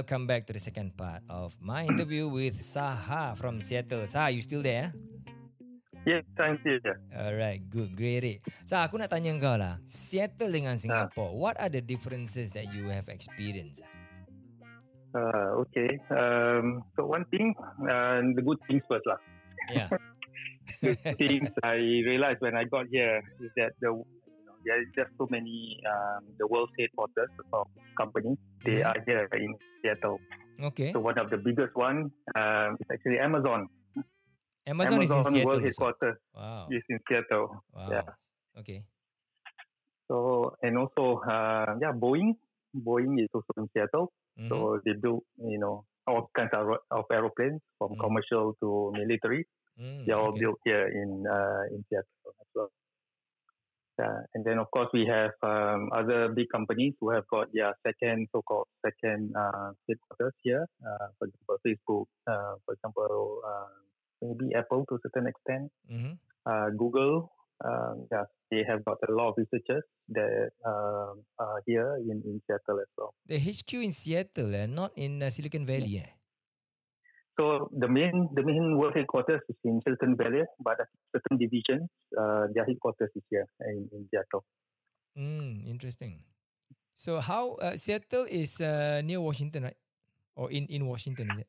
welcome back to the second part of my interview with Saha from Seattle. Saha, you still there? Yes, I'm here. Alright, good, great. Saha, aku nak tanya kau lah. Seattle dengan Singapore, what are the differences that you have experienced? Uh, okay. Um, so one thing, uh, the good things first lah. Yeah. Good things I realized when I got here is that the you there is just so many um, the world's headquarters of company. They Mhm. are here in Seattle. Okay. So one of the biggest one um, is actually Amazon. Amazon, is in Seattle. World headquarters Wow. is in Seattle. Wow. yeah. Okay. So and also uh, yeah, Boeing. Boeing is also in Seattle. Mhm. So they build you know all kinds of, of aeroplanes from Mm. commercial to military. Mm, They're all okay. built here in uh, in Seattle. Yeah, and then of course we have um, other big companies who have got their second so-called second uh, headquarters here. Uh, for example, Facebook. Uh, for example, uh, maybe Apple to a certain extent. Mhm. Uh, Google. Um, yeah, they have got a lot of researchers that um, are here in, in Seattle as well. The HQ in Seattle, eh, not in uh, Silicon Valley. Eh? So the main the main world headquarters is in Silicon Valley, but certain divisions, uh, their headquarters is here in, in Seattle. Mm, interesting. So how uh, Seattle is uh, near Washington, right? Or in, in Washington, is it?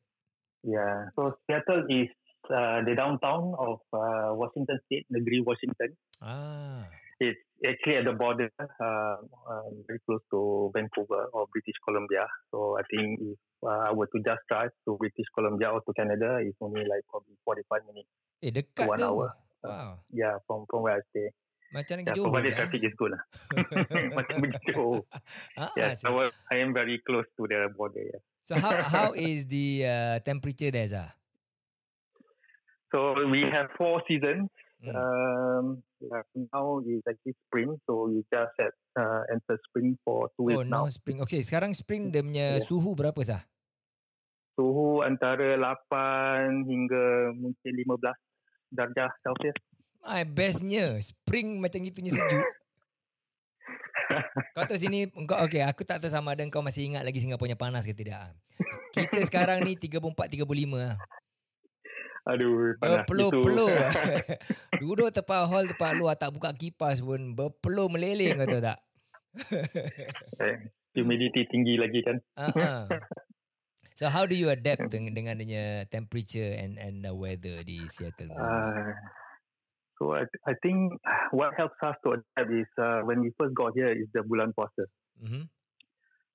Yeah. So Seattle is uh, the downtown of uh, Washington State, Negeri Washington. Ah. It's actually at the border, uh, um, very close to Vancouver or British Columbia. So I think if uh, I were to just drive to British Columbia or to Canada, it's only like probably 45 minutes. Eh, dekat One tu. hour. Wow. Yeah, from from where I stay. Macam Yeah, Johor provided lah. traffic is good lah. Macam begitu. ah, Yes, so, I am very close to the border. Yeah. so how how is the uh, temperature there, Zah? So we have four seasons. Mm. Um, like now is actually spring, so we just had uh, enter spring for two Oh, weeks now now. spring. Okay, sekarang spring dia punya Yeah. suhu berapa, Zah? Suhu antara 8 hingga mungkin 15 darjah Celsius. My bestnya. Spring macam itunya sejuk. kau tahu sini, kau, okay, aku tak tahu sama ada kau masih ingat lagi Singapura punya panas ke tidak. Kita sekarang ni 34-35 lah. Aduh, panas Berpeluh-peluh. gitu. Duduk tempat hall, tempat luar tak buka kipas pun berpeluh meleleh kau tahu tak? Eh, Humidity tinggi lagi kan. Uh-huh. So how do you adapt dengan dengan adanya temperature and and the weather di Seattle? Uh, so I, I think what helps us to adapt is uh, when we first got here is the bulan puasa. mm-hmm.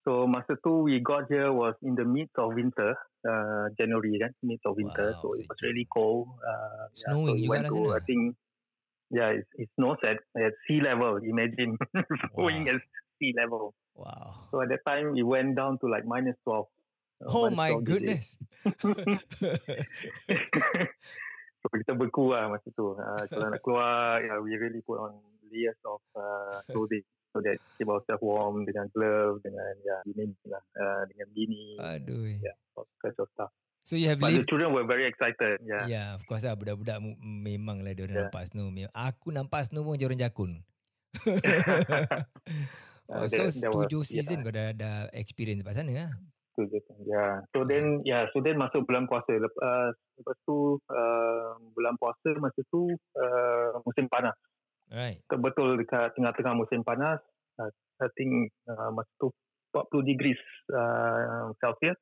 So masa tu we got here was in the midst of winter, uh, January kan, midst of winter. Wow, so it was really cold. Uh, yeah, Snowing so we juga went to. I think, yeah, it, it snows at, at sea level. Imagine going Wow. at sea level. Wow. So at that time, it went down to like minus 12. uh, Oh my 12 goodness. so kita beku lah masa tu. Uh, kalau nak keluar, yeah, we really put on layers of uh, clothing so that keep ourselves warm dengan glove, dengan yeah, ini lah, uh, dengan bini, Aduh. yeah, all kinds of stuff. So you have But the lived children were very excited. Yeah. Yeah, of course lah budak-budak memang lah dia Yeah. nampak snow. Aku nampak snow pun jorang jakun. oh, Uh, so was- tujuh season yeah. kau dah dah experience kat sana lah. Je. Yeah. So then, yeah. So then masuk bulan puasa. Lep- Uh, lepas tu uh, bulan puasa masa tu uh, musim panas. Right. Betul dekat tengah-tengah musim panas. Uh, I think uh, masa tu 40 degrees uh, Celsius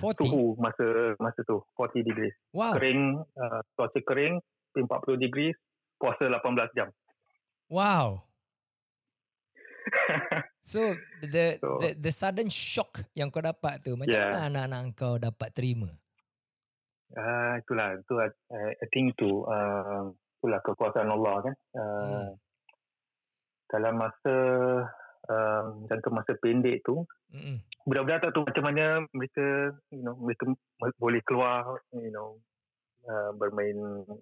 40. suhu masa masa tu 40 degrees. Wow. Kering, uh, cuaca kering 40 degrees, puasa 18 jam. Wow. So the So- the the sudden shock yang kau dapat tu macam Yeah. mana anak-anak kau dapat terima? Ah, itulah itu I, I think tu uh, itulah kekuasaan Allah kan. Uh, Hmm. Dalam masa um, jangka masa pendek tu Mm-mm. budak-budak tak tahu macam mana mereka you know mereka boleh keluar you know uh, bermain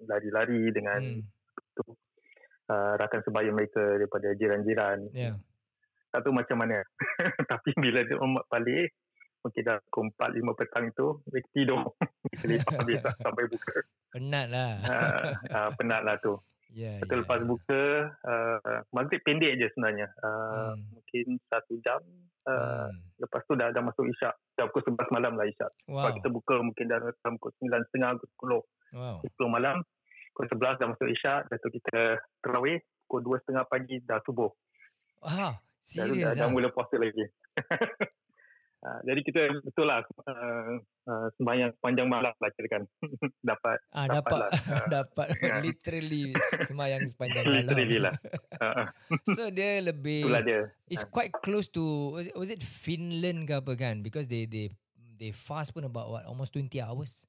lari-lari dengan Hmm. uh, rakan sebaya mereka daripada jiran-jiran. Yeah. Tak tahu macam mana. Tapi bila dia balik mungkin dah pukul 4 5 petang tu mereka tidur. Lepak habis sampai buka. Penat lah. uh, uh, penat lah tu. Yeah, Betul yeah, lepas buka, uh, maghrib pendek je sebenarnya. Uh, Hmm. Mungkin satu jam. Uh, Hmm. Lepas tu dah, dah masuk isyak. Dah pukul 11 malam lah isyak. Wow. Sebab kita buka mungkin dah dalam pukul 9.30, pukul 10. Wow. 10 malam. Pukul 11 dah masuk isyak. Lepas tu kita terawih. Pukul 2.30 pagi dah subuh. Ah, Dah, dah, serius dah ah. mula puasa lagi. Uh, jadi kita betul lah uh, uh, sembahyang sepanjang malam lah kira kan. Dapat Ah, dapat dapat lah. Ah. dapat Ya. literally semayang sepanjang malam. literally lah. Uh, uh, so dia lebih itulah dia. It's quite close to was it, was it Finland ke apa kan? Because they they they fast pun about what almost 20 hours.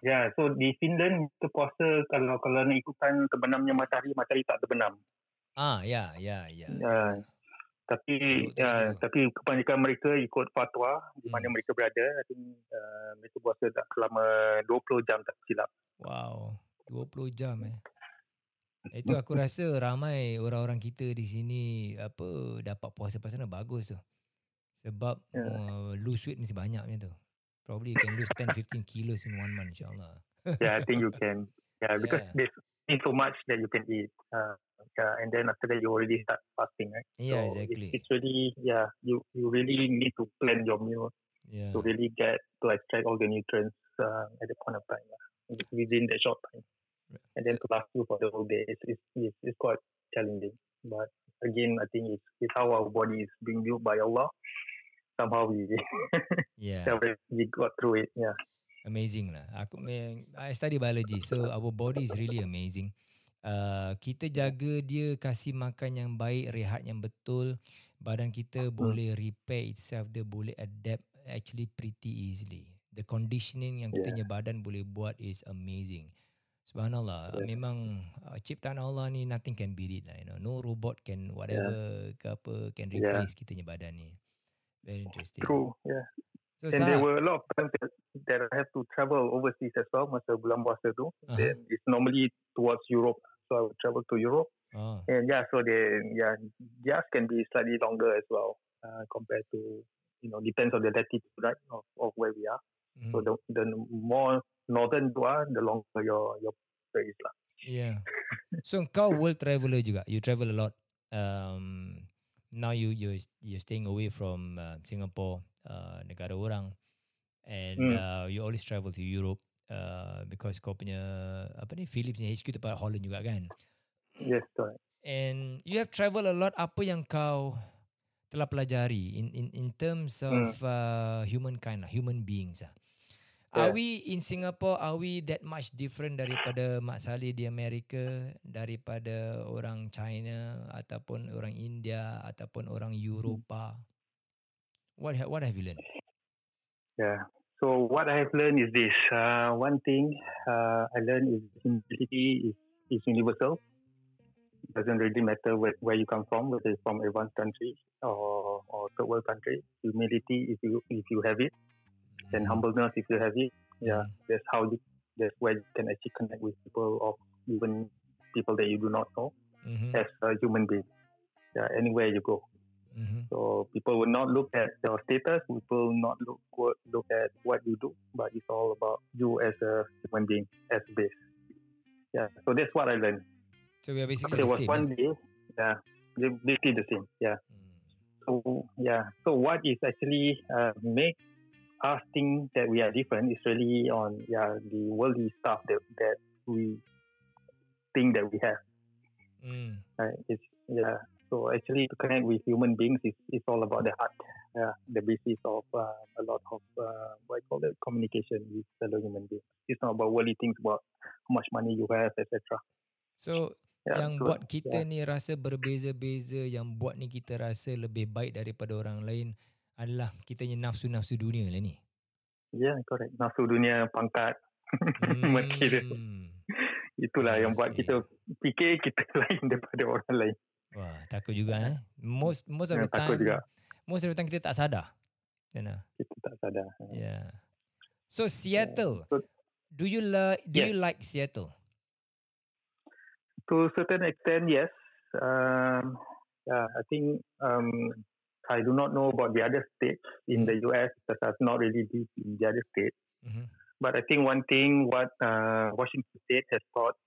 Ya, yeah, so di Finland kita puasa kalau kalau nak ikutan terbenamnya matahari, matahari tak terbenam. Ah, ya, ya, ya. Uh, tapi uh, gitu. tapi kebanyakan mereka ikut fatwa di mana Hmm. mereka berada. I think uh, mereka puasa tak selama 20 jam tak silap. Wow, 20 jam eh. Itu aku rasa ramai orang-orang kita di sini apa dapat puasa pasal bagus tu. Sebab Ya. uh, lose weight mesti banyak macam tu. Probably you can lose 10 15 kilos in one month insyaAllah. Yeah, I think you can. Yeah, because Yeah. there's so much that you can eat. Uh, yeah, and then after that you already start fasting, right? Yeah, so exactly. It's, it's really yeah. You you really need to plan your meal Yeah. to really get to extract all the nutrients uh, at the point of time lah, within that short time. And then to last you for the whole day, it's it's, it's, it's quite challenging. But again, I think it's, it's how our body is being built by Allah. Somehow we Yeah. we got through it. Yeah. Amazing lah. Aku I study biology, so our body is really amazing. Uh, kita jaga dia kasih makan yang baik, rehat yang betul, badan kita boleh repair itself, dia boleh adapt actually pretty easily. The conditioning yang kita punya badan boleh buat is amazing. Subhanallah. Yeah. Memang uh, ciptaan Allah ni nothing can beat it lah. You know, no robot can whatever ke apa can Yeah. replace kita punya badan ni. Very interesting. True. Yeah. So, And there were a lot of times that, that I have to travel overseas as well masa bulan puasa tu. Uh-huh. Then it's normally towards Europe. So I would travel to Europe. oh, And yeah, so they yeah, theirs can be slightly longer as well uh, compared to you know depends on the latitude right of, of where we are. mhm. So the the more northern you are, the longer your your is lah. Yeah. So kau world traveller juga. You travel a lot. Um, now you you you're staying away from uh, Singapore, uh, negara orang, and Hmm. uh, you always travel to Europe uh, because kau punya apa ni Philips punya HQ tempat Holland juga kan. Yes, correct. And you have travel a lot. Apa yang kau telah pelajari in in in terms of uh, humankind, lah, human beings ah. Are Yeah. we in Singapore? Are we that much different daripada Mak Saleh di Amerika, daripada orang China ataupun orang India ataupun orang Eropah? What ha- what have you learned? Yeah. So what I have learned is this. Uh, one thing uh, I learned is humility is, is universal. It doesn't really matter where, where you come from, whether it's from advanced country or, or third world country. Humility, if you if you have it, and humbleness, if you have it, yeah, that's how you. That's where you can actually connect with people or even people that you do not know Mm-hmm. as a human being. Yeah, anywhere you go. Mm-hmm. So people will not look at your status. People will not look look at what you do, but it's all about you as a human being as base. Yeah. So that's what I learned. So we are basically There the was same. one day. Yeah. they- Basically the same. Yeah. Mm. So yeah. So what is actually uh, make us think that we are different is really on yeah the worldly stuff that that we think that we have. Mm. Right? It's yeah. So actually, to connect with human beings is, is all about the heart. Yeah, the basis of uh, a lot of uh, what I call it communication with fellow human beings. It's not about worldly things about how much money you have, etc. So Yeah, yang so, buat kita yeah. ni rasa berbeza-beza, yang buat ni kita rasa lebih baik daripada orang lain adalah kita punya nafsu-nafsu dunia lah ni. Yeah, correct. Nafsu dunia, pangkat, material. Hmm. Itulah yang buat kita fikir kita lain daripada orang lain. Wah, takut juga eh. Most most of Ya, the takut time juga. most of the time kita tak sadar. Kan? Kita tak sadar. Yeah. So Seattle, So, do you like do Yes. you like Seattle? to a certain extent, yes. Um, yeah, I think um, I do not know about the other states in the US because I've not really lived in the other states. Mhm. But I think one thing what uh, Washington State has taught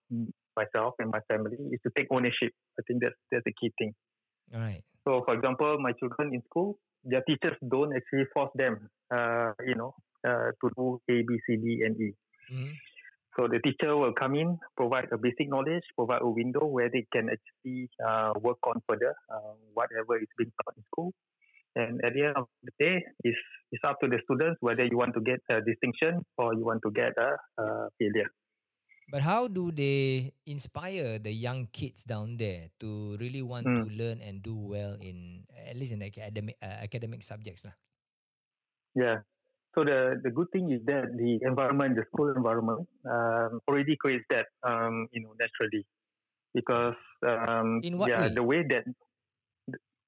myself and my family is to take ownership. I think that's that's the key thing. All right. So, for example, my children in school, their teachers don't actually force them, uh, you know, uh, to do A, B, C, D, and E. Mhm. So the teacher will come in, provide a basic knowledge, provide a window where they can actually uh, work on further uh, whatever is being taught in school. And at the end of the day, it's, it's up to the students whether you want to get a distinction or you want to get a, a failure. But how do they inspire the young kids down there to really want to Mm. learn and do well in at least in academic uh, academic subjects lah? Yeah. So the, the good thing is that the environment, the school environment, um, already creates that, um, you know, naturally, because um, In what yeah, way? the way that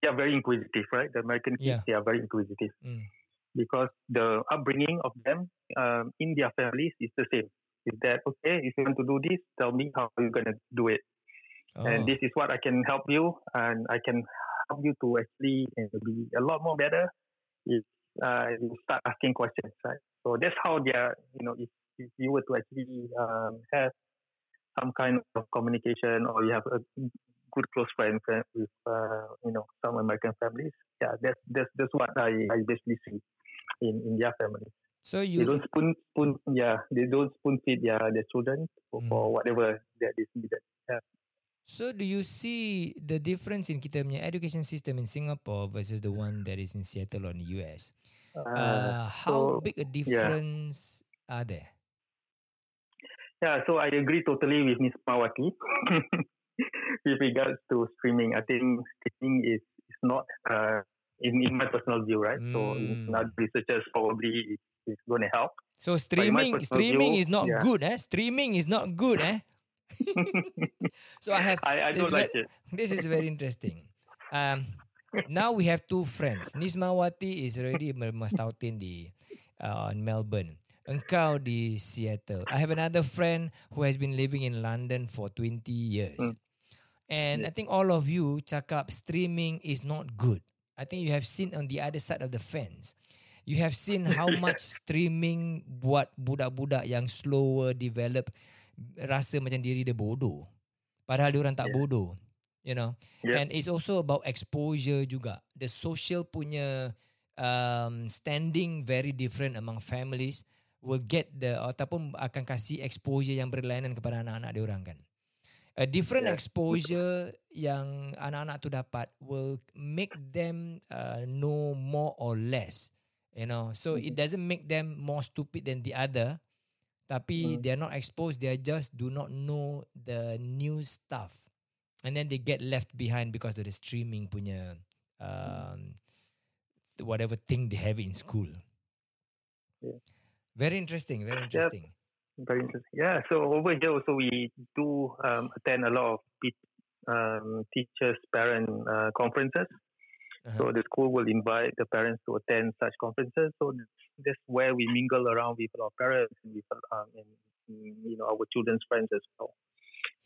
they are very inquisitive, right? The American kids, Yeah. they are very inquisitive Mm. because the upbringing of them um, in their families is the same. Is that okay? If you want to do this, tell me how you're gonna do it, Oh. and this is what I can help you, and I can help you to actually uh, be a lot more better if uh, you start asking questions, right? So that's how they are. You know, if, if you were to actually um, have some kind of communication, or you have a good close friend with uh, you know some American families, yeah, that's that's that's what I, I basically see in in their family. So you They don't spoon spoon yeah they don't spoon feed their their children for, Mm. for whatever that is needed. so do you see the difference in kita punya education system in Singapore versus the one that is in Seattle or in the US? Uh, Uh, how so, big a difference are there? Yeah, so I agree totally with Ms. Mawati with regards to streaming. I think streaming is, is not, uh, in, in my personal view, right? So in Mm. other researchers probably is, going to help. So streaming streaming view, is not yeah. good, eh? Streaming is not good, eh? So I have I, I This don't like it. this is very interesting. Um, now we have two friends. Nismawati is already Mastautin di uh, in Melbourne. Engkau di Seattle. I have another friend who has been living in London for 20 years. Mm. And I think all of you cakap streaming is not good. I think you have seen on the other side of the fence. You have seen how much streaming buat budak-budak yang slower develop rasa macam diri dia bodoh. Padahal dia orang tak Yeah. bodoh. You know. Yeah. And it's also about exposure juga. The social punya um, standing very different among families will get the ataupun akan kasih exposure yang berlainan kepada anak-anak dia orang kan. A different Yeah. exposure yang anak-anak tu dapat will make them uh, know more or less. You know, so it doesn't make them more stupid than the other. Tapi Mm. they are not exposed. They are just do not know the new stuff, and then they get left behind because of the streaming punya um, whatever thing they have in school. Yeah. Very interesting. Very interesting. Very interesting. Yeah. So over here also we do um, attend a lot of um, teachers parent uh, conferences. Uh-huh. So the school will invite the parents to attend such conferences. So that's where we mingle around with our parents and with um, and, you know our children's friends as well.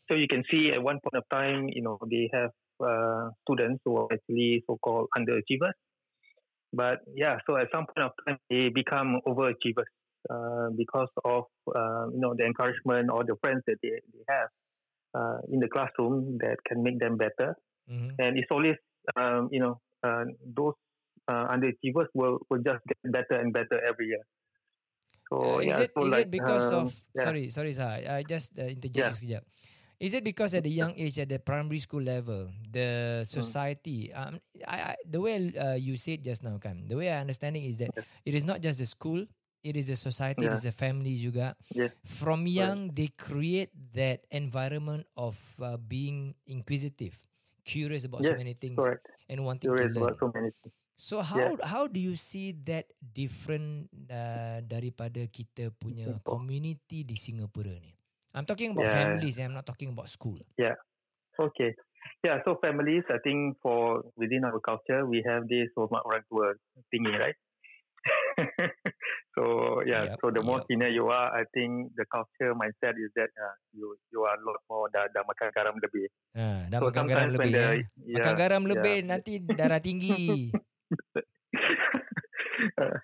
So you can see at one point of time, you know, they have uh, students who are actually so-called underachievers. But yeah, so at some point of time, they become overachievers uh, because of uh, you know the encouragement or the friends that they, they have uh, in the classroom that can make them better Mhm. and it's always um, you know those uh, underachievers will, will just get better and better every year. So Uh, is yeah, it so is like, it because um, of yeah. sorry sorry sir I just uh, interject Yeah. Is it because at the young age at the primary school level the Hmm. society um I, I the way uh, you said just now kan the way I understanding is that it is not just the school it is the society it Yeah. is the family juga Yes. from young they create that environment of uh, being inquisitive curious about so Yes, many things correct. and wanting You're to learn about so many things. So how how do you see that different uh, daripada kita punya Singapore. community di Singapura ni? I'm talking about Yeah. families. I'm not talking about school. Okay. Yeah, so families, I think for within our culture, we have this hormat orang tua thingy, right? so yeah, Yup, so the more yup. senior you are, I think the culture mindset is that uh, you you are a lot more dah, dah makan garam lebih. Ha, dah So makan garam lebih the- eh. yeah, makan garam yeah. lebih nanti darah tinggi. Uh,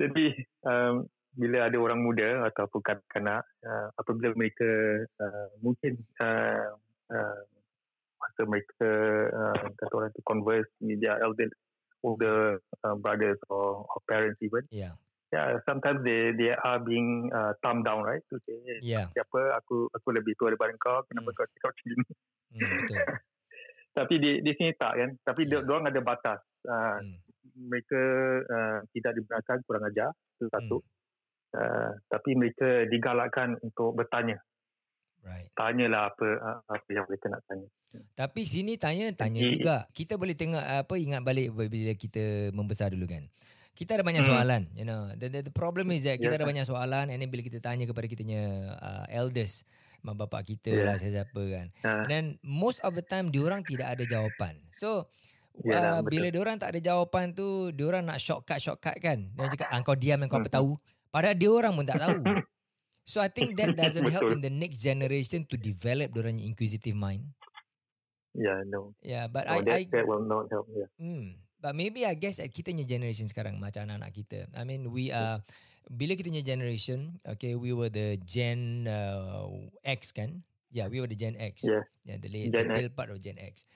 Jadi um, bila ada orang muda ataupun kanak-kanak uh, apabila mereka uh, mungkin uh, uh, masa mereka uh, kata orang tu converse with their elder older uh, brothers or, or parents even Yeah. Yeah sometimes they they are being uh, thumbed down right to say hey, Yeah. siapa aku aku lebih tua daripada kau kenapa Hmm. kau cakap macam ni Hmm, betul. tapi di di sini tak kan tapi Yeah. dia orang ada batas uh, Hmm. mereka uh, tidak dibenarkan kurang ajar itu satu Hmm. uh, tapi mereka digalakkan untuk bertanya Right. tanyalah apa uh, apa yang mereka nak tanya Tapi sini tanya tanya Jadi- juga. Kita boleh tengok apa ingat balik bila kita membesar dulu kan. Kita ada banyak Hmm. soalan, you know. The, the, the problem is that kita Yeah. ada banyak soalan and then bila kita tanya kepada kitanya uh, elders, mak bapak kita Yeah. lah siapa kan. uh, And then most of the time diorang tidak ada jawapan. So Yalah, uh, betul. bila diorang tak ada jawapan tu, diorang nak shortcut shortcut kan. Dia cakap, ah, kau diam yang kau apa Mhm. tahu. Padahal diorang pun tak tahu. So I think that doesn't help Betul. in the next generation to develop diorangnya inquisitive mind. yeah no Yeah, but oh, I, that, I that will not help yeah Hmm. But maybe I guess at kita punya generation sekarang macam anak-anak kita. I mean we are bila kita punya generation, okay, we were the Gen uh, X kan? Yeah, we were the Gen X. Yeah. Yeah, the, late, Gen the tail part of Gen X.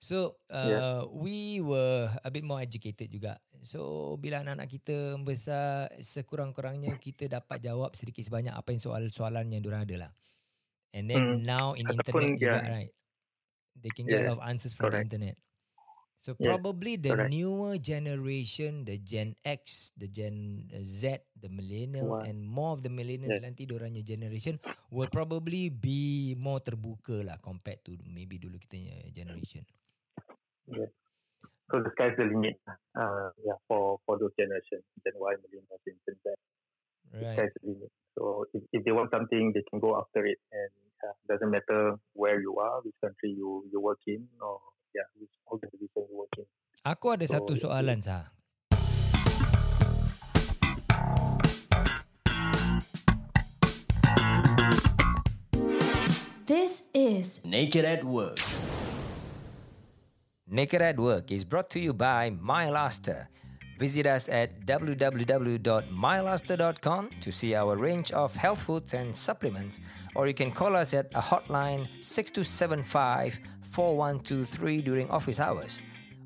So uh, Yeah. we were a bit more educated juga. So bila anak-anak kita besar, sekurang-kurangnya kita dapat jawab sedikit sebanyak apa yang soal-soalan yang diorang ada lah. And then Hmm. now in Ataupun, internet juga, yeah. right? They can get a Yeah, lot of answers from the correct. internet. So Yeah, probably the correct. newer generation, the Gen X, the Gen Z, the millennials Wah. and more of the millennials Yes. nanti diorangnya generation will probably be more terbuka lah compared to maybe dulu kita generation. so the sky's the limit uh, yeah for for those generations Gen Y millennials and Gen Z the Right. sky's the limit so if, if they want something they can go after it and uh, doesn't matter where you are which country you you work in or yeah which organization you work in Aku ada So, satu soalan sah. This is Naked at Work. Naked at Work is brought to you by MyLaster. Visit us at www.mylaster.com to see our range of health foods and supplements, or you can call us at a hotline 6275 4123 during office hours.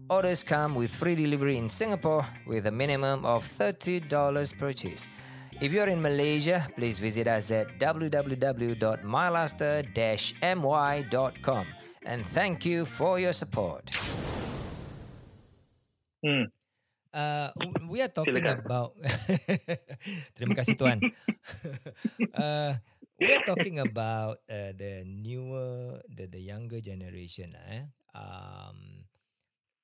Orders come with free delivery in Singapore with a minimum of $30 purchase. If you're in Malaysia, please visit us at www.mylaster-my.com. And thank you for your support. hmm. Uh, we are talking Silakan. about. Terima kasih tuan. uh, we are talking about uh, the newer, the the younger generation. Eh? Um,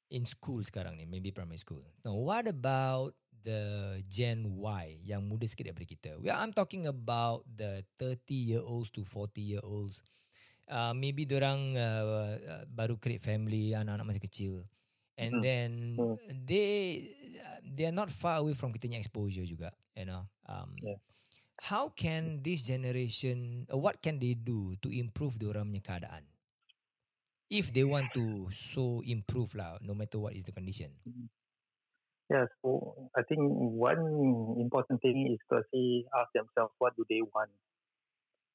in school sekarang ni, maybe primary school. Now, what about the Gen Y yang muda sikit daripada kita? We are, I'm talking about the 30 year olds to 40 year olds. Uh, maybe orang uh, uh, baru create family, anak-anak masih kecil. And Hmm. then Hmm. they they are not far away from kita exposure juga, you know. Um, Yeah. How can this generation, uh, what can they do to improve punya keadaan? If they want to so improve lah, no matter what is the condition. Yeah, so I think one important thing is to actually ask themselves what do they want.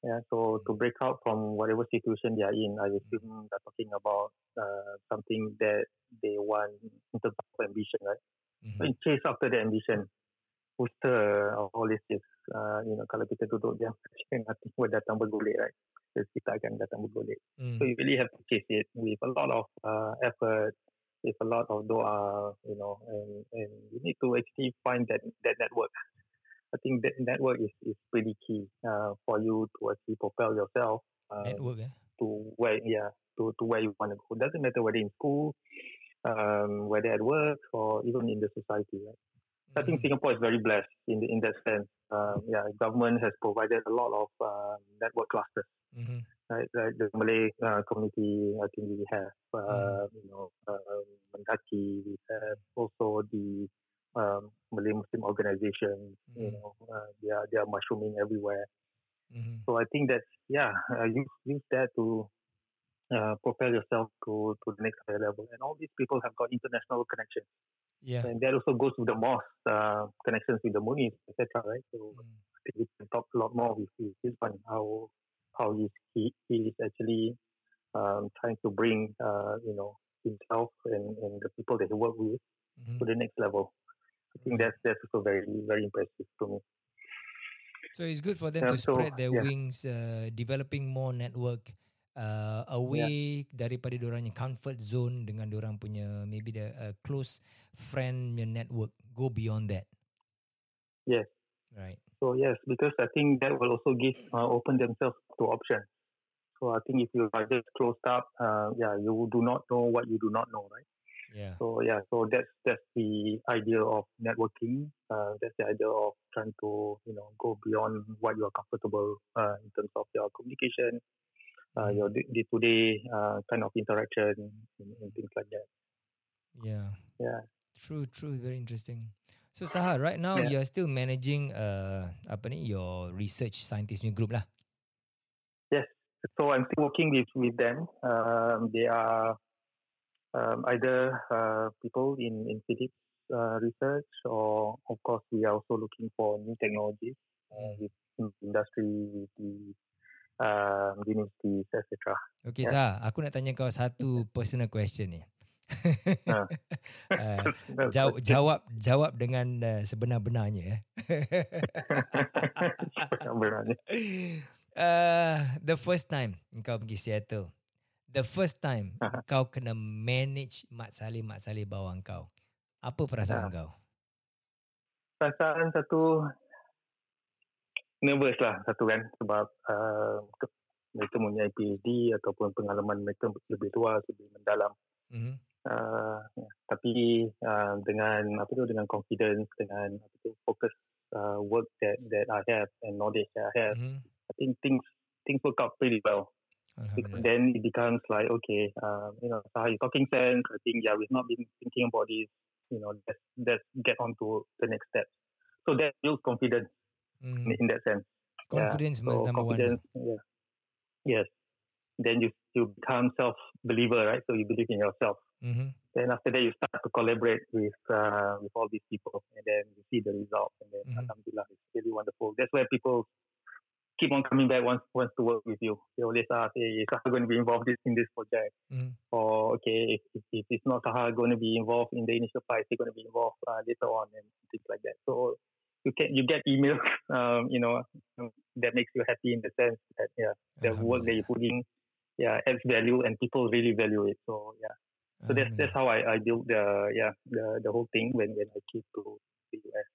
Yeah, so to break out from whatever situation they are in, I assume they're talking about uh, something that they want in terms of ambition, right? Mhm. So in chase after the ambition, booster of all this is, uh, you know, kalau kita duduk diam, nanti pun datang bergolek, right? Terus kita akan datang bergolek. Mm. So you really have to chase it with a lot of uh, effort, with a lot of doa, you know, and, and you need to actually find that, that network. I think that network is, is pretty key uh, for you to actually propel yourself uh, Network eh? to where yeah to, to where you want to go. It Doesn't matter whether in school, um, whether at work, or even in the society. Right? I think Mhm. Singapore is very blessed in the, in that sense. Um, yeah, government has provided a lot of uh, network clusters Mhm. right, right, the Malay uh, community, I think we have, uh, you know, um, Mendaki, we have also the um, Malay Muslim organizations. you Mhm. know, uh, they are they are mushrooming everywhere. Mhm. So I think that's yeah, uh, use use that to uh, propel yourself to to the next higher level. And all these people have got international connections. Yeah. and that also goes with the mosque uh, connections with the Muis, etc. Right? So Mm. I think we can talk a lot more with with this one how how he he, he is actually um, trying to bring uh, you know himself and, and the people that he work with Mhm. to the next level. I think that's that's also very very impressive to me. So it's good for them Yeah, to so, spread their yeah. wings, uh, developing more network uh, away daripada diorangnya comfort zone dengan diorang punya maybe the uh, close friend punya network. Go beyond that. Yes. Right. So yes, because I think that will also give uh, open themselves to options. So I think if you are just closed up, uh, yeah, you do not know what you do not know, right? Yeah. So yeah, so that's that's the idea of networking. Uh, that's the idea of trying to you know go beyond what you are comfortable uh, in terms of your communication, uh, Mhm. your day to day kind of interaction and, and things like that. Yeah. Yeah. True, true. Very interesting. So Saha, right now Yeah. you're still managing uh apa ni your research scientist punya group lah. Yes. So I'm still working with with them. Um, they are um, either uh, people in in physics uh, research, or of course we are also looking for new technologies uh, with in- industry, with the um, universities, etc. Okay, Yeah. Saha, aku nak tanya kau satu personal question ni. Ah. uh, jawab jawab jawab dengan uh, sebenar-benarnya. eh. Uh, the first time kau pergi Seattle. The first time kau kena manage Mat Saleh Mat Saleh bawah kau. Apa perasaan Ah. kau? Perasaan satu nervous lah satu kan sebab uh, mereka mempunyai PhD ataupun pengalaman mereka lebih luas, lebih mendalam. Mhm. uh, ya, tapi uh, dengan apa tu dengan confidence dengan apa tu focus uh, work that that I have and knowledge that I have Mhm. I think things things work out pretty well. Then it becomes like okay um, you know so you talking sense I think yeah we've not been thinking about this you know let's let's get on to the next step so that builds confidence in, Mhm. in that sense Yeah, Confidence so must number one. confidence yeah yes then you you become self believer right so you believe in yourself Mhm. then after that you start to collaborate with uh, with all these people and then you see the result, and then Mhm. alhamdulillah it's really wonderful that's where people keep on coming back once wants to work with you they always ask hey is Sahar going to be involved in this project Mhm. or okay if, if, if it's not Sahar going to be involved in the initial phase he's going to be involved uh, later on and things like that so you can you get emails um, you know that makes you happy in the sense that yeah the work that you put in yeah adds value and people really value it so yeah so that's that's how I, I built the yeah the, the whole thing when, when I came to the US.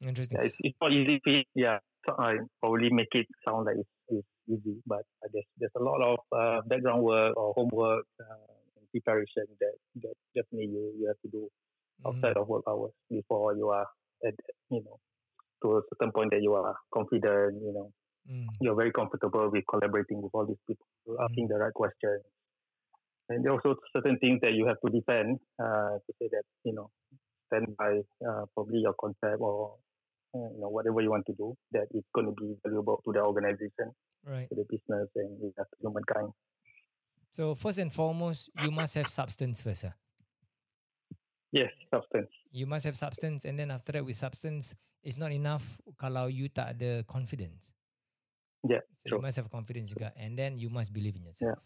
Interesting. Yeah, it's, it's not easy. Yeah, I probably make it sound like it's, it's easy, but there's there's a lot of uh, background work or homework uh, and preparation that, that definitely you, you have to do outside of work hours before you are at you know to a certain point that you are confident. You know, Mm. you're very comfortable with collaborating with all these people, asking the right questions. And there are also certain things that you have to defend uh, to say that, you know, stand by uh, probably your concept or, you know, whatever you want to do, that it's going to be valuable to the organization, Right. to the business, and yeah, to humankind. So first and foremost, you must have substance first. ah. Yes, substance. You must have substance and then after that with substance, it's not enough kalau you tak ada confidence. Yeah, So you true. must have confidence juga and then you must believe in yourself.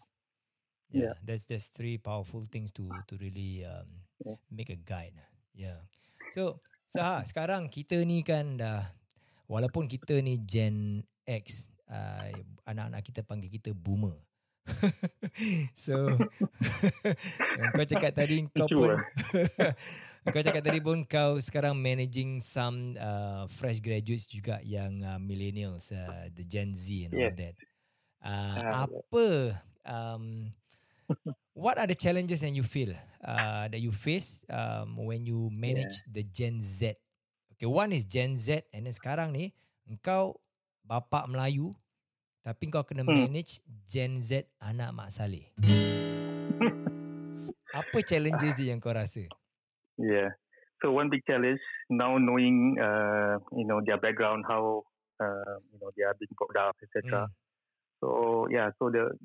Yeah. Yeah, that's that's three powerful things to to really um, Yeah. make a guide. Yeah. So, Saha, sekarang kita ni kan dah walaupun kita ni Gen X, uh, anak-anak kita panggil kita boomer. so kau cakap tadi kau pun lah. kau cakap tadi pun kau sekarang managing some uh, fresh graduates juga yang uh, millennials uh, the Gen Z and all Yes. that. Uh, Ah, apa um, what are the challenges that you feel uh, that you face um, when you manage the Gen Z? Okay, one is Gen Z and then sekarang ni engkau bapa Melayu tapi kau kena Hmm. manage Gen Z anak Mak Saleh. Apa challenges dia yang kau rasa? Yeah. So one big challenge now knowing uh, you know their background, how uh, you know they are being brought up, etc. Mm. So yeah, so the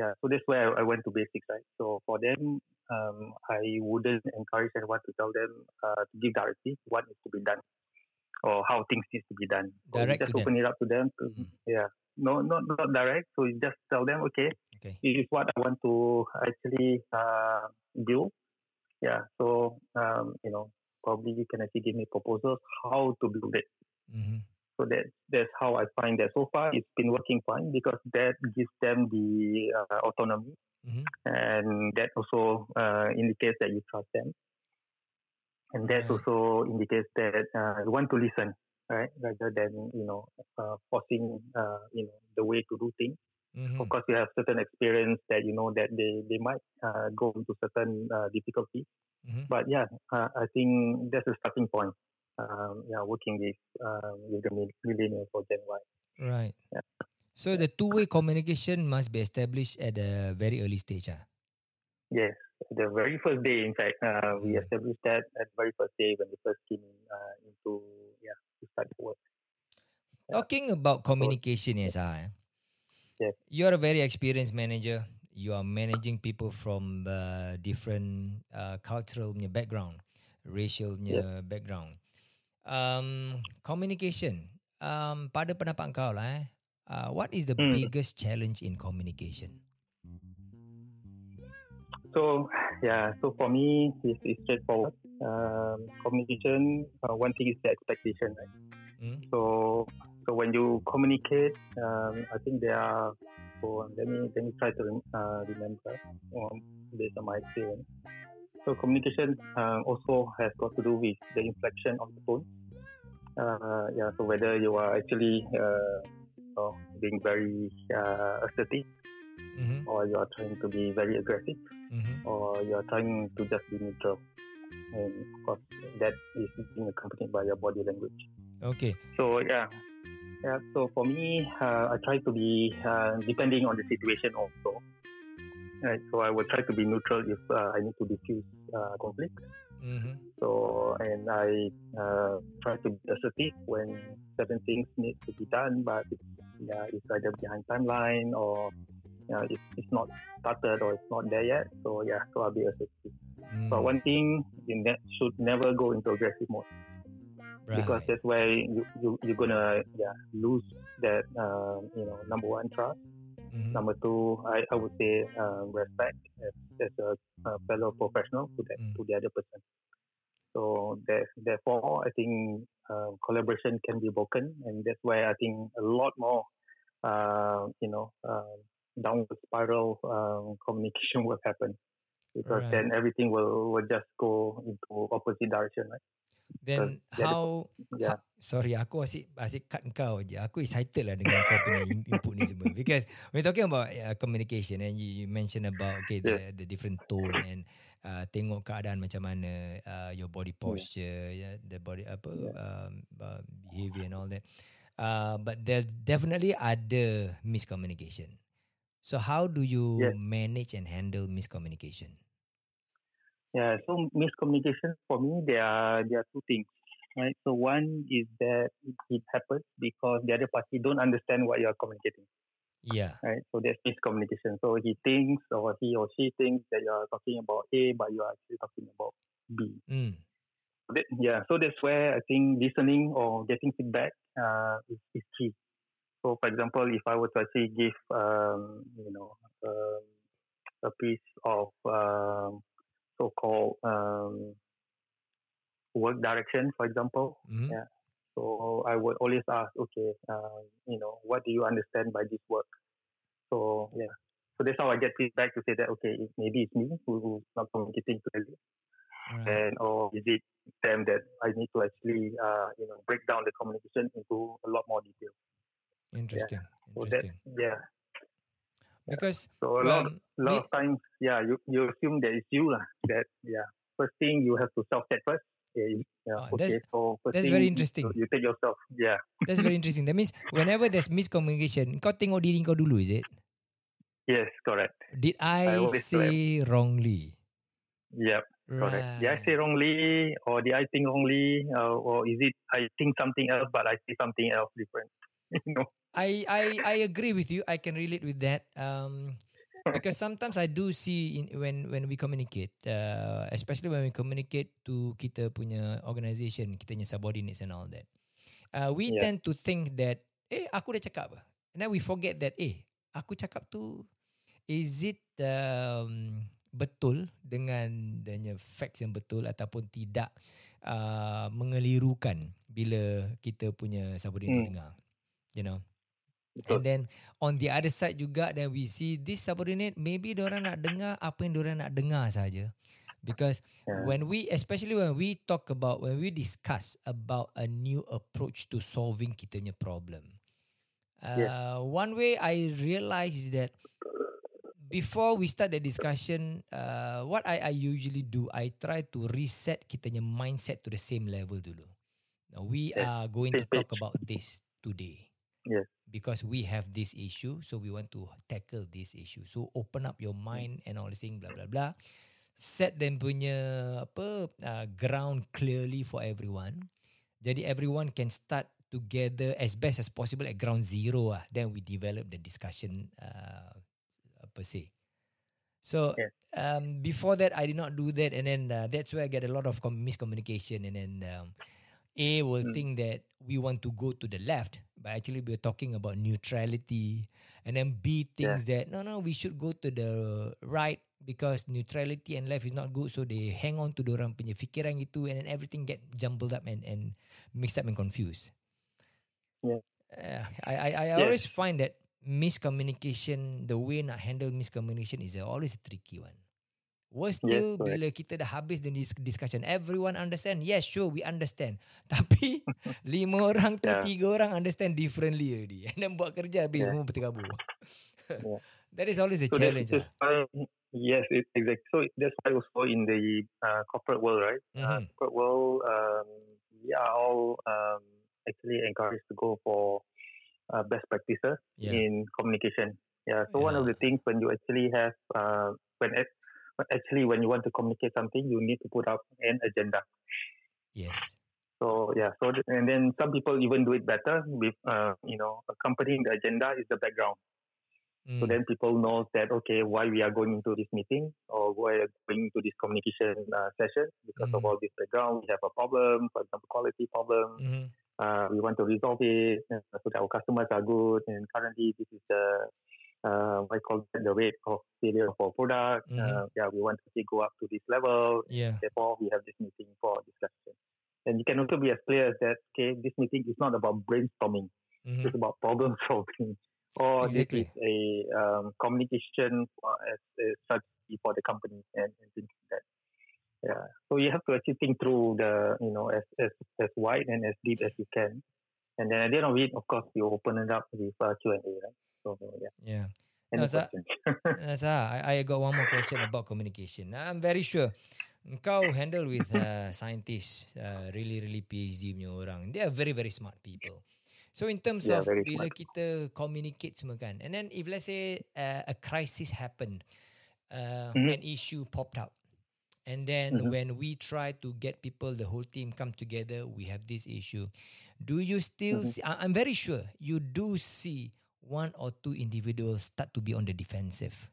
yeah, so that's where I, I went to basics, right? So for them, um, I wouldn't encourage anyone to tell them uh, to give directly what needs to be done or how things needs to be done. Direct just open it up to them. To, Mhm. Yeah, no, not not direct. So you just tell them, okay, Okay. this is what I want to actually uh, build. Yeah, so um, you know, probably you can actually give me proposals how to build it. hmm So that that's how I find that so far it's been working fine because that gives them the uh, autonomy. Hmm and that also uh, indicates that you trust them, and that Right. also indicates that uh, you want to listen, right, rather than you know uh, forcing uh, you know the way to do things. hmm Of course, you have certain experience that you know that they they might uh, go into certain uh, difficulties, hmm but yeah, uh, I think that's a starting point. Um, yeah, working with um, with the mill- millennials or Gen Y. Right. Yeah. So the two-way communication must be established at a very early stage. Ah. Yes, the very first day, in fact, uh, we Mm. established that at the very first day when we first came uh, into yeah to start the work. Yeah. Talking about communication, yes, eh? Yes. You're a very experienced manager. You are managing people from uh, different uh, cultural background, racial punya background. Um, communication. Um, pada pendapat kau lah, eh, uh, what is the Hmm. biggest challenge in communication? So yeah, so for me, it's, it's straightforward. Um, communication. Uh, one thing is the expectation, right? Hmm? So so when you communicate, um, I think there are. So let me let me try to uh, remember um, based on my experience. So communication uh, also has got to do with the inflection of the tone. Uh, yeah. So whether you are actually uh, you know, being very uh, assertive Mm-hmm. or you are trying to be very aggressive Mm-hmm. or you are trying to just be neutral. And of course, that is being accompanied by your body language. Okay. So yeah, yeah. So for me, uh, I try to be uh, depending on the situation also. Right. So I will try to be neutral if uh, I need to diffuse uh, conflict. Mm-hmm. So and I uh, try to be assertive when certain things need to be done, but it's, yeah, it's either behind timeline or yeah, it's, it's not started or it's not there yet. So yeah, so I'll be assertive. Mm, But one thing you ne- should never go into aggressive mode because that's where you, you you're gonna yeah lose that um, you know number one trust. Mhm. Number two, I, I would say um, respect as, as a, a fellow professional to that Mm. to the other person. So there, therefore, I think uh, collaboration can be broken, and that's why I think a lot more uh, you know uh, downward spiral um, communication will happen because Right. then everything will, will just go into opposite direction, right? Then the other how Yeah. Ha, sorry, aku asyik asyik cut kau je. Aku excited lah dengan kau punya in- input ni semua. Because we're talking about uh, communication and you, you mentioned about okay the the different tone and uh, tengok keadaan macam mana uh, your body posture, yeah, the body apa um, uh, behavior and all that. Uh, but there definitely ada miscommunication. So how do you Yes. manage and handle miscommunication? Yeah, so miscommunication for me, there are there are two things, right? So one is that it happens because the other party don't understand what you are communicating, Yeah. right? So that's miscommunication. So he thinks or he or she thinks that you are talking about A, but you are actually talking about B. Mm. That- yeah, so that's where I think listening or getting feedback uh, is, is key. So, for example, if I were to actually give, um, you know, um, a piece of um, so-called um, work direction, for example, Mhm. Yeah. so I would always ask, okay, um, you know, what do you understand by this work? So yeah, so that's how I get feedback to say that okay, it, maybe it's me who, who's not communicating clearly Right. and or is it them that I need to actually uh, you know break down the communication into a lot more detail. Interesting. So that Interesting. yeah. Because So a lot, um, lot of times, yeah, you, you assume that it's you lah. That yeah, first thing you have to self check first. Yeah, yeah Ah, okay. that's- So first that's thing, very interesting. You, take yourself. Yeah. That's very interesting. That means whenever there's miscommunication, kau tengok diri kau dulu, is it? Yes, correct. Did I, I say wrongly? Yep, correct. Did I say wrongly, or did I think wrongly, uh, or is it I think something else but I see something else different? you know. I, I I agree with you. I can relate with that. Um, because sometimes I do see in, when when we communicate, uh, especially when we communicate to kita punya organisation, kita punya subordinates and all that. Uh, we Yeah. tend to think that, eh, aku dah cakap apa? And then we forget that, eh, aku cakap tu, is it um, betul dengan dengan facts yang betul ataupun tidak uh, mengelirukan bila kita punya subordinates Hmm. dengar. You know. Betul. And then on the other side juga then we see this subordinate maybe orang nak dengar apa yang orang nak dengar saja. Because Yeah. when we especially when we talk about when we discuss about a new approach to solving kita punya problem. Uh, Yeah. one way I realize is that before we start the discussion, uh, what I, I usually do, I try to reset kita punya mindset to the same level dulu. Now, we Yes, are going to talk about this today. Yes. Because we have this issue, so we want to tackle this issue. So open up your mind and all this thing, blah blah blah. Set them punya apa uh, ground clearly for everyone. Jadi everyone can start together as best as possible at ground zero ah. Then we develop the discussion uh, per se. So Yes. um, before that, I did not do that, and then uh, that's where I get a lot of com- miscommunication, and then um, A will Mm. think that we want to go to the left, but actually we're talking about neutrality, and then B thinks that no, no, we should go to the right because neutrality and left is not good, so they hang on to orang punya fikiran itu, and then everything get jumbled up and and mixed up and confused. Yeah. Uh, I I, I Yes. always find that miscommunication, the way nak handle miscommunication is always a tricky one. Worse Yes, still correct. bila kita dah habis the dis- discussion. Everyone understand? Yes, sure, we understand. Tapi lima orang tu, Yeah. tiga orang understand differently already. And then buat kerja habis Yeah. semua berterabur. Yeah. That is always a So challenge. that's, that's why, yes, it, exactly. So that's why also in the uh, corporate world, right? Uh, Mhm. corporate world, um, we are all um, actually encouraged to go for uh, best practices Yeah. in communication. Yeah. So one of Yeah. the things when you actually have uh, when when actually when you want to communicate something, you need to put up an agenda. Yes. So yeah. So and then some people even do it better with uh, you know accompanying the agenda is the background. So Mm. then people know that okay, why we are going into this meeting or why we are going to this communication uh, session because of Mhm. all this background. We have a problem, for example, quality problem. Mhm. Uh, we want to resolve it uh, so that our customers are good. And currently, this is the uh, I call it, the rate of failure for product. Uh, yeah, we want to see go up to this level. Yeah. Therefore, we have this meeting for discussion. And you can also be as clear as that. Okay, this meeting is not about brainstorming Mhm. it's about problem solving or Exactly. this is a um, communication as a strategy for the company and, and things like that. Yeah. So you have to actually think through the you know as as as wide and as deep as you can, and then at the end of it, of course, you open it up with uh, Q and A, right? So yeah. Yeah. Any No, sir. questions? That's ah, I, I got one more question about communication. I'm very sure kau handle with uh, scientists, uh, really really PhD punya orang. They are very very smart people. So in terms Yeah, of bila smart. kita communicate semua kan, and then if let's say uh, a crisis happened, uh, Mhm. an issue popped up, and then Mhm. when we try to get people, the whole team come together, we have this issue. Do you still? Mhm. See, I- I'm very sure you do see one or two individuals start to be on the defensive.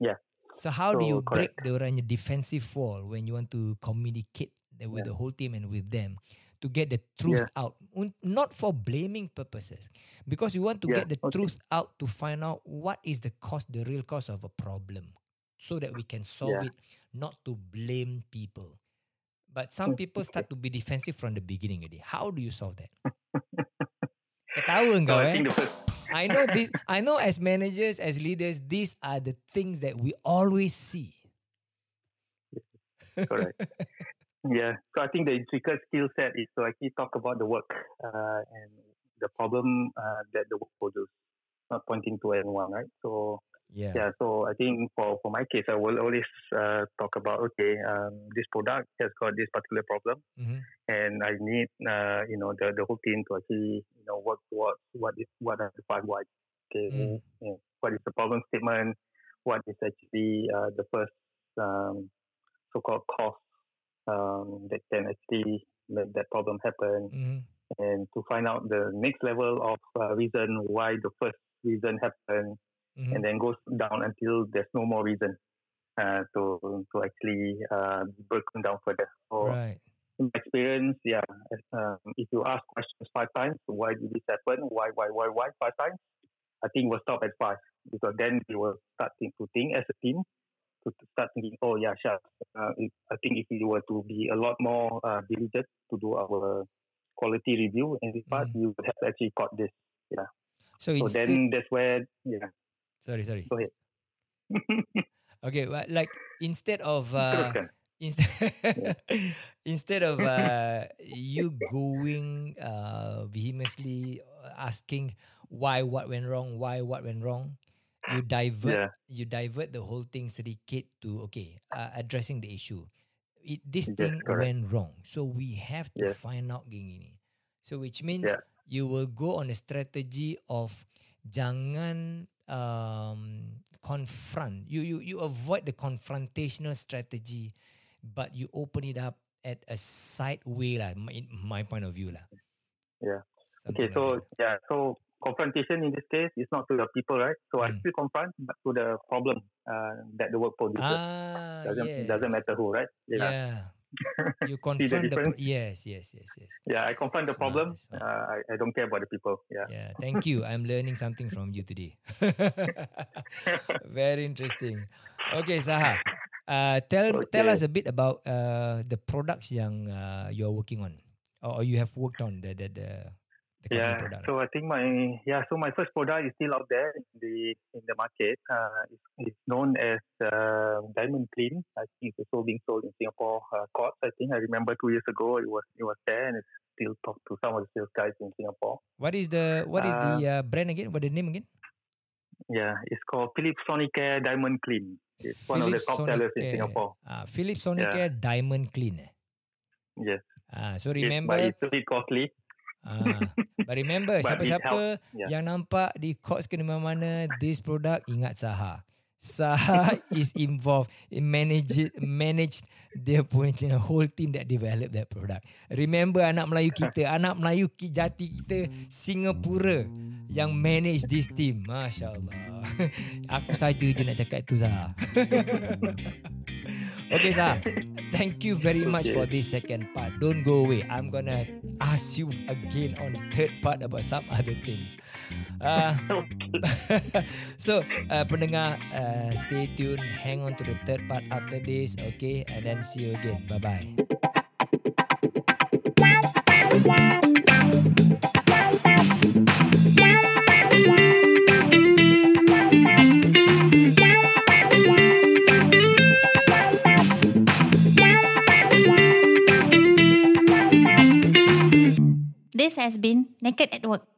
Yeah. So how do So, you break correct. the orangnya defensive wall when you want to communicate with Yeah. the whole team and with them to get the truth out? Un- Not for blaming purposes, because you want to Yeah, get the okay. truth out to find out what is the cause, the real cause of a problem, so that we can solve Yeah. it, not to blame people. But some Mm, people start to be defensive from the beginning already. How do you solve that? So kau I eh. think the first I know this. I know as managers, as leaders, these are the things that we always see. correct. Yeah. So I think the intricate skill set is to actually talk about the work uh, and the problem uh, that the work produces, not pointing to anyone, right? So Yeah. yeah. So I think for, for my case, I will always uh, talk about okay, um, this product has got this particular problem, Mhm. and I need uh, you know the, the whole team to actually you know work towards what is what are the five whys. Okay, Mm. you know, what is the problem statement? What is actually uh, the first um, so-called cause um, that can actually make that problem happen, Mhm. and to find out the next level of uh, reason why the first reason happened, Mhm. and then goes down until there's no more reason uh, to to actually uh, broken down further. So Right. in my experience, yeah, um, if you ask questions five times, why did this happen? Why, why, why, why? Five times, I think we'll stop at five because then we will start to think as a team to, start thinking, oh yeah, sure. Uh, I think if we were to be a lot more uh, diligent to do our quality review in this part, Mm. we would have actually caught this. Yeah. So So then that's where, yeah. Sorry, sorry. Go ahead. Okay, but like instead of uh, instead instead of uh, you going uh, vehemently asking why what went wrong, why what went wrong, you divert Yeah. you divert the whole thing sedikit to okay uh, addressing the issue. It, this Yes, thing correct. went wrong, so we have to Yes. find out gini. So which means Yeah. you will go on a strategy of jangan um, confront. You you you avoid the confrontational strategy, but you open it up at a side way lah. In my point of view lah. Yeah. Something Okay, like so that. yeah, so confrontation in this case is not to the people, right? So I Mm. still confront, but to the problem uh, that the work produces. ah doesn't yes. doesn't matter who, right? Yeah. You confront the, pro- yes yes yes yes. Yeah, I confront the problem. Uh, I, I don't care about the people. Yeah. Yeah, thank you. I'm learning something from you today. Very interesting. Okay, Saha. Uh, tell tell us a bit about uh, the products yang uh, you're working on, or, or you have worked on the the the, the Yeah. product. So I think my yeah. So my first product is still out there in the in the market. Uh, it's, it's known as uh, Diamond Clean. I think it's also being sold in Singapore uh, courts. I think I remember two years ago it was it was there and it's still talked to some of the sales guys in Singapore. what is the what is the uh, brand again? What the name again? Yeah, it's called Philips Sonicare Diamond Clean. It's one of the top sellers in Singapore. Ah, Philips Sonicare Diamond Clean. Yes. Ah, so It's- remember, but it's a bit costly. Ah, but remember, siapa-siapa Yeah. yang nampak di Courts ke mana-mana this product ingat Saha. Saha is involved in manage manage dia punya whole team that develop that product. Remember anak Melayu kita, anak Melayu jati kita Singapura yang manage this team. Masya Allah. Aku saja je nak cakap itu Saha. Okay Saha, thank you very much Okay. for this second part. Don't go away. I'm gonna ask you again on third part about some other things. Uh, so uh, pendengar uh, stay tuned hang on to the third part after this okay and then see you again bye bye has been Naked at Work.